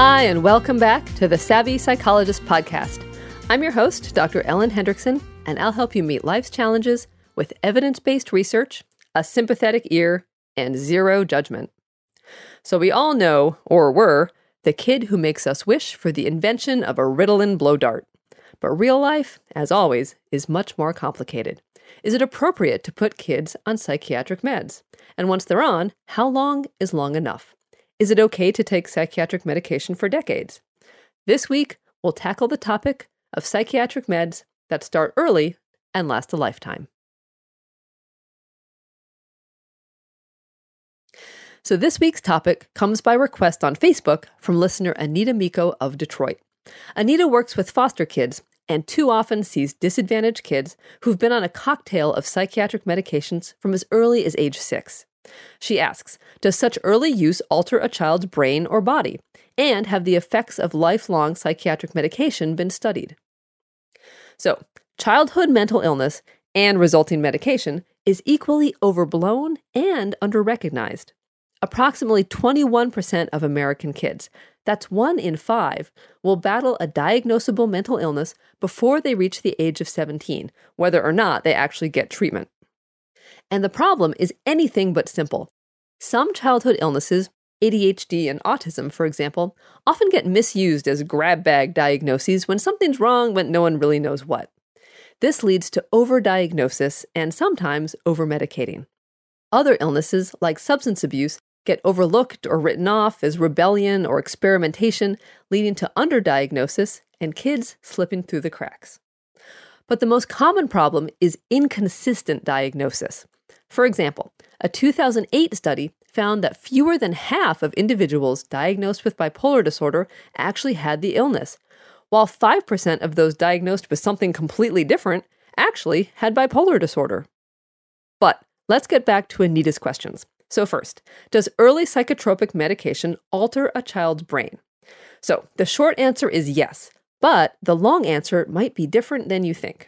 Hi, and welcome back to the Savvy Psychologist Podcast. I'm your host, Dr. Ellen Hendriksen, and I'll help you meet life's challenges with evidence based research, a sympathetic ear, and zero judgment. So, we all know, or were, the kid who makes us wish for the invention of a Ritalin blow dart. But real life, as always, is much more complicated. Is it appropriate to put kids on psychiatric meds? And once they're on, how long is long enough? Is it okay to take psychiatric medication for decades? This week, we'll tackle the topic of psychiatric meds that start early and last a lifetime. So, this week's topic comes by request on Facebook from listener Anita Miko of Detroit. Anita works with foster kids and too often sees disadvantaged kids who've been on a cocktail of psychiatric medications from as early as age six. She asks Does such early use alter a child's brain or body? And have the effects of lifelong psychiatric medication been studied? So, childhood mental illness and resulting medication is equally overblown and underrecognized. Approximately 21% of American kids, that's one in five, will battle a diagnosable mental illness before they reach the age of 17, whether or not they actually get treatment. And the problem is anything but simple. Some childhood illnesses, ADHD and autism, for example, often get misused as grab bag diagnoses when something's wrong but no one really knows what. This leads to overdiagnosis and sometimes overmedicating. Other illnesses, like substance abuse, get overlooked or written off as rebellion or experimentation, leading to underdiagnosis and kids slipping through the cracks. But the most common problem is inconsistent diagnosis. For example, a 2008 study found that fewer than half of individuals diagnosed with bipolar disorder actually had the illness, while 5% of those diagnosed with something completely different actually had bipolar disorder. But let's get back to Anita's questions. So, first, does early psychotropic medication alter a child's brain? So, the short answer is yes, but the long answer might be different than you think.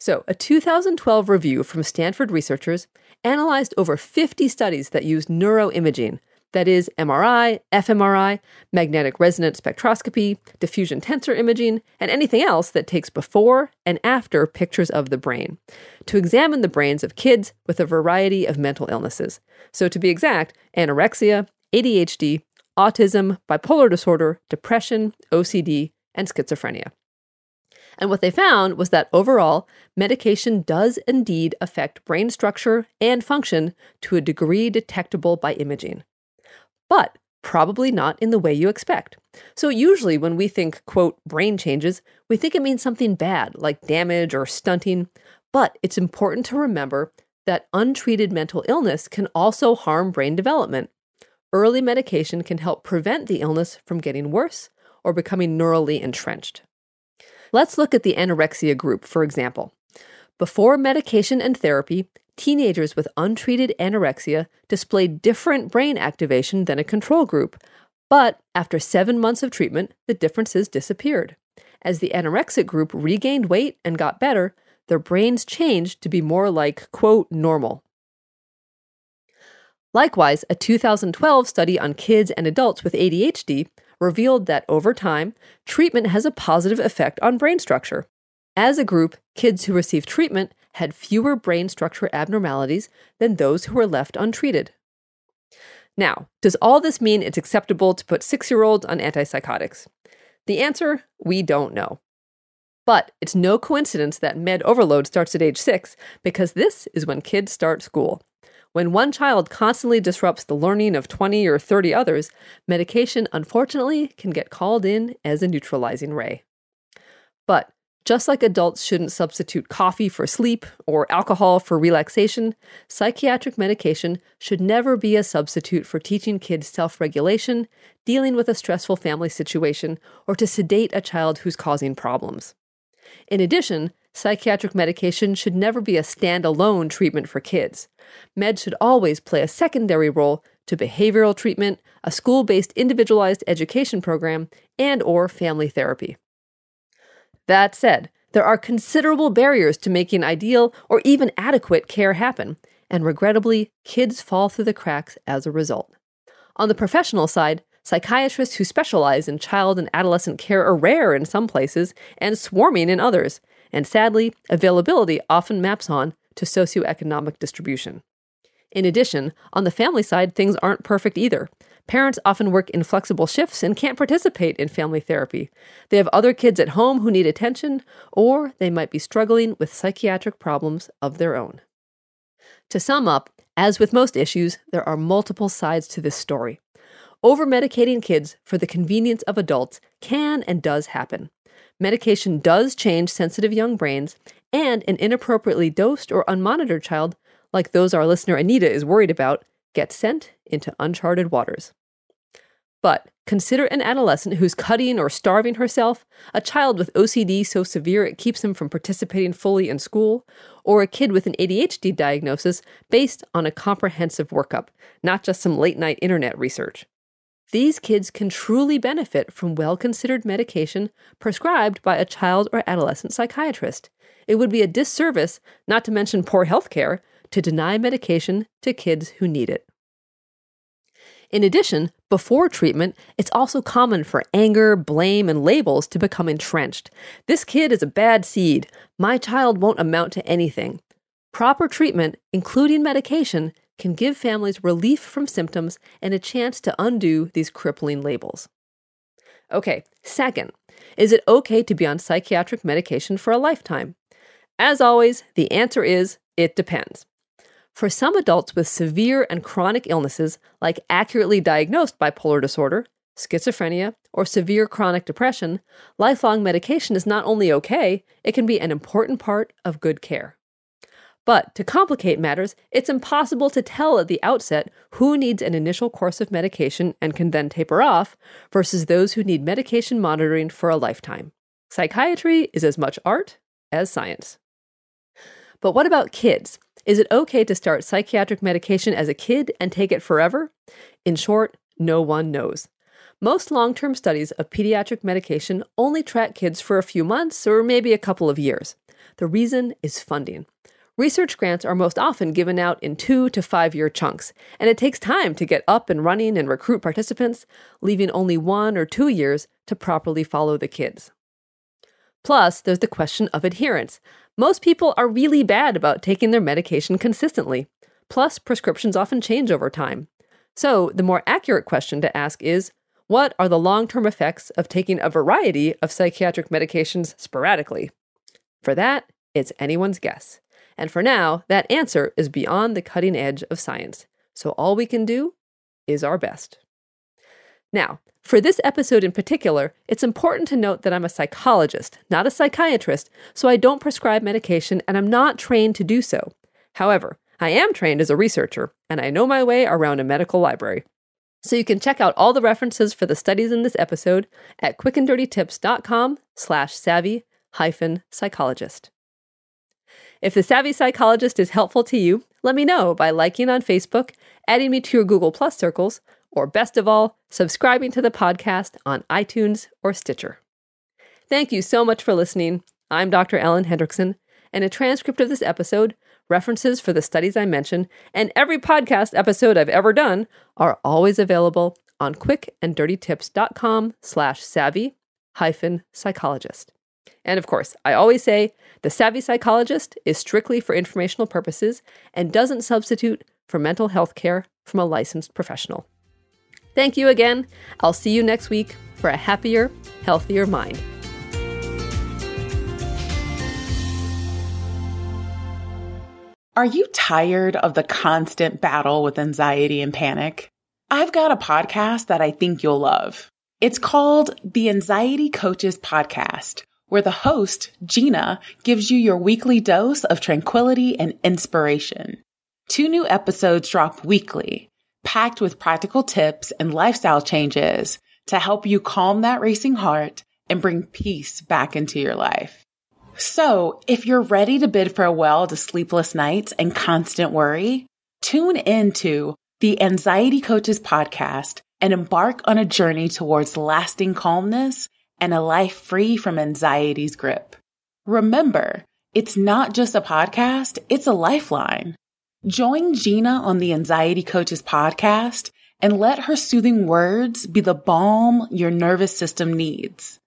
So, a 2012 review from Stanford researchers analyzed over 50 studies that used neuroimaging, that is, MRI, fMRI, magnetic resonance spectroscopy, diffusion tensor imaging, and anything else that takes before and after pictures of the brain, to examine the brains of kids with a variety of mental illnesses. So, to be exact, anorexia, ADHD, autism, bipolar disorder, depression, OCD, and schizophrenia. And what they found was that overall, medication does indeed affect brain structure and function to a degree detectable by imaging. But probably not in the way you expect. So, usually when we think, quote, brain changes, we think it means something bad, like damage or stunting. But it's important to remember that untreated mental illness can also harm brain development. Early medication can help prevent the illness from getting worse or becoming neurally entrenched. Let's look at the anorexia group, for example. Before medication and therapy, teenagers with untreated anorexia displayed different brain activation than a control group. But after seven months of treatment, the differences disappeared. As the anorexic group regained weight and got better, their brains changed to be more like, quote, normal. Likewise, a 2012 study on kids and adults with ADHD revealed that over time, treatment has a positive effect on brain structure. As a group, kids who received treatment had fewer brain structure abnormalities than those who were left untreated. Now, does all this mean it's acceptable to put six year olds on antipsychotics? The answer we don't know. But it's no coincidence that med overload starts at age six because this is when kids start school. When one child constantly disrupts the learning of 20 or 30 others, medication unfortunately can get called in as a neutralizing ray. But just like adults shouldn't substitute coffee for sleep or alcohol for relaxation, psychiatric medication should never be a substitute for teaching kids self regulation, dealing with a stressful family situation, or to sedate a child who's causing problems. In addition, Psychiatric medication should never be a standalone treatment for kids. Meds should always play a secondary role to behavioral treatment, a school-based individualized education program, and or family therapy. That said, there are considerable barriers to making ideal or even adequate care happen, and regrettably, kids fall through the cracks as a result. On the professional side, Psychiatrists who specialize in child and adolescent care are rare in some places and swarming in others, and sadly, availability often maps on to socioeconomic distribution. In addition, on the family side, things aren't perfect either. Parents often work in flexible shifts and can't participate in family therapy. They have other kids at home who need attention, or they might be struggling with psychiatric problems of their own. To sum up, as with most issues, there are multiple sides to this story. Over medicating kids for the convenience of adults can and does happen. Medication does change sensitive young brains, and an inappropriately dosed or unmonitored child, like those our listener Anita is worried about, gets sent into uncharted waters. But consider an adolescent who's cutting or starving herself, a child with OCD so severe it keeps him from participating fully in school, or a kid with an ADHD diagnosis based on a comprehensive workup, not just some late night internet research. These kids can truly benefit from well considered medication prescribed by a child or adolescent psychiatrist. It would be a disservice, not to mention poor health care, to deny medication to kids who need it. In addition, before treatment, it's also common for anger, blame, and labels to become entrenched. This kid is a bad seed. My child won't amount to anything. Proper treatment, including medication, can give families relief from symptoms and a chance to undo these crippling labels. Okay, second, is it okay to be on psychiatric medication for a lifetime? As always, the answer is it depends. For some adults with severe and chronic illnesses, like accurately diagnosed bipolar disorder, schizophrenia, or severe chronic depression, lifelong medication is not only okay, it can be an important part of good care. But to complicate matters, it's impossible to tell at the outset who needs an initial course of medication and can then taper off versus those who need medication monitoring for a lifetime. Psychiatry is as much art as science. But what about kids? Is it okay to start psychiatric medication as a kid and take it forever? In short, no one knows. Most long term studies of pediatric medication only track kids for a few months or maybe a couple of years. The reason is funding. Research grants are most often given out in two to five year chunks, and it takes time to get up and running and recruit participants, leaving only one or two years to properly follow the kids. Plus, there's the question of adherence. Most people are really bad about taking their medication consistently. Plus, prescriptions often change over time. So, the more accurate question to ask is what are the long term effects of taking a variety of psychiatric medications sporadically? For that, it's anyone's guess. And for now, that answer is beyond the cutting edge of science. So, all we can do is our best. Now, for this episode in particular, it's important to note that I'm a psychologist, not a psychiatrist, so I don't prescribe medication and I'm not trained to do so. However, I am trained as a researcher, and I know my way around a medical library. So you can check out all the references for the studies in this episode at quickanddirtytips.com slash savvy hyphen psychologist. If the Savvy Psychologist is helpful to you, let me know by liking on Facebook, adding me to your Google Plus circles, or best of all, subscribing to the podcast on iTunes or Stitcher. Thank you so much for listening. I'm Dr. Ellen Hendriksen, and a transcript of this episode, references for the studies I mentioned, and every podcast episode I've ever done are always available on quickanddirtytips.com slash savvy hyphen psychologist. And of course, I always say the savvy psychologist is strictly for informational purposes and doesn't substitute for mental health care from a licensed professional. Thank you again. I'll see you next week for a happier, healthier mind. Are you tired of the constant battle with anxiety and panic? I've got a podcast that I think you'll love. It's called the Anxiety Coaches Podcast, where the host, Gina, gives you your weekly dose of tranquility and inspiration. Two new episodes drop weekly packed with practical tips and lifestyle changes to help you calm that racing heart and bring peace back into your life. So if you're ready to bid farewell to sleepless nights and constant worry, tune into the Anxiety Coaches podcast and embark on a journey towards lasting calmness and a life free from anxiety's grip. Remember, it's not just a podcast, it's a lifeline. Join Gina on the Anxiety Coaches podcast and let her soothing words be the balm your nervous system needs.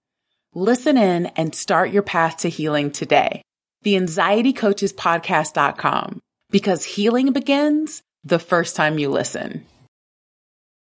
Listen in and start your path to healing today. The Anxiety Coaches Podcast.com because healing begins the first time you listen.